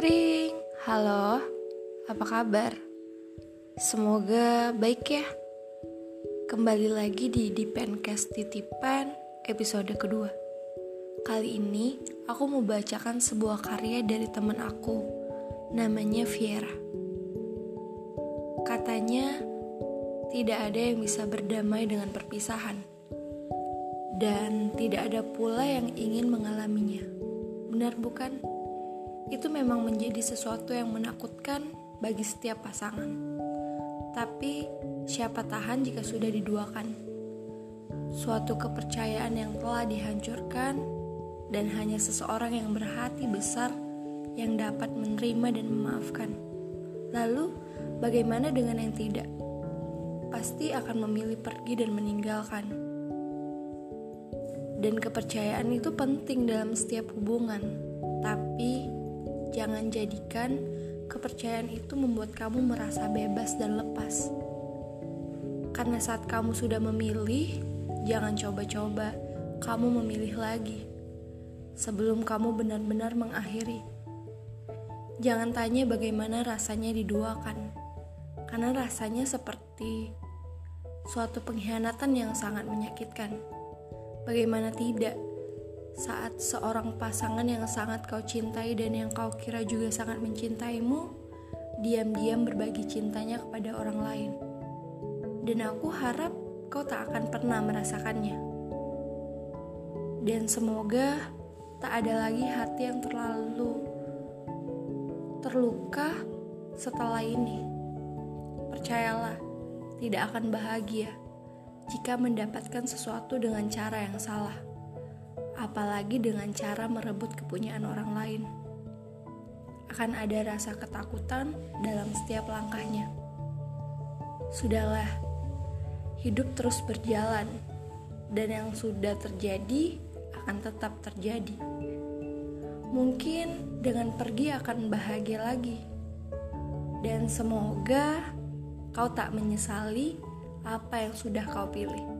Halo, apa kabar? Semoga baik ya. Kembali lagi di Dipencast Titipan episode kedua. Kali ini aku mau bacakan sebuah karya dari teman aku, namanya Viera. Katanya, tidak ada yang bisa berdamai dengan perpisahan. Dan tidak ada pula yang ingin mengalaminya. Benar bukan? Itu memang menjadi sesuatu yang menakutkan bagi setiap pasangan. Tapi, siapa tahan jika sudah diduakan? Suatu kepercayaan yang telah dihancurkan, dan hanya seseorang yang berhati besar yang dapat menerima dan memaafkan. Lalu, bagaimana dengan yang tidak? Pasti akan memilih pergi dan meninggalkan. Dan kepercayaan itu penting dalam setiap hubungan, tapi Jangan jadikan kepercayaan itu membuat kamu merasa bebas dan lepas. Karena saat kamu sudah memilih, jangan coba-coba kamu memilih lagi sebelum kamu benar-benar mengakhiri. Jangan tanya bagaimana rasanya diduakan, karena rasanya seperti suatu pengkhianatan yang sangat menyakitkan. Bagaimana tidak? Saat seorang pasangan yang sangat kau cintai dan yang kau kira juga sangat mencintaimu, diam-diam berbagi cintanya kepada orang lain. Dan aku harap kau tak akan pernah merasakannya. Dan semoga tak ada lagi hati yang terlalu terluka setelah ini. Percayalah, tidak akan bahagia jika mendapatkan sesuatu dengan cara yang salah apalagi dengan cara merebut kepunyaan orang lain. Akan ada rasa ketakutan dalam setiap langkahnya. Sudahlah, hidup terus berjalan, dan yang sudah terjadi akan tetap terjadi. Mungkin dengan pergi akan bahagia lagi, dan semoga kau tak menyesali apa yang sudah kau pilih.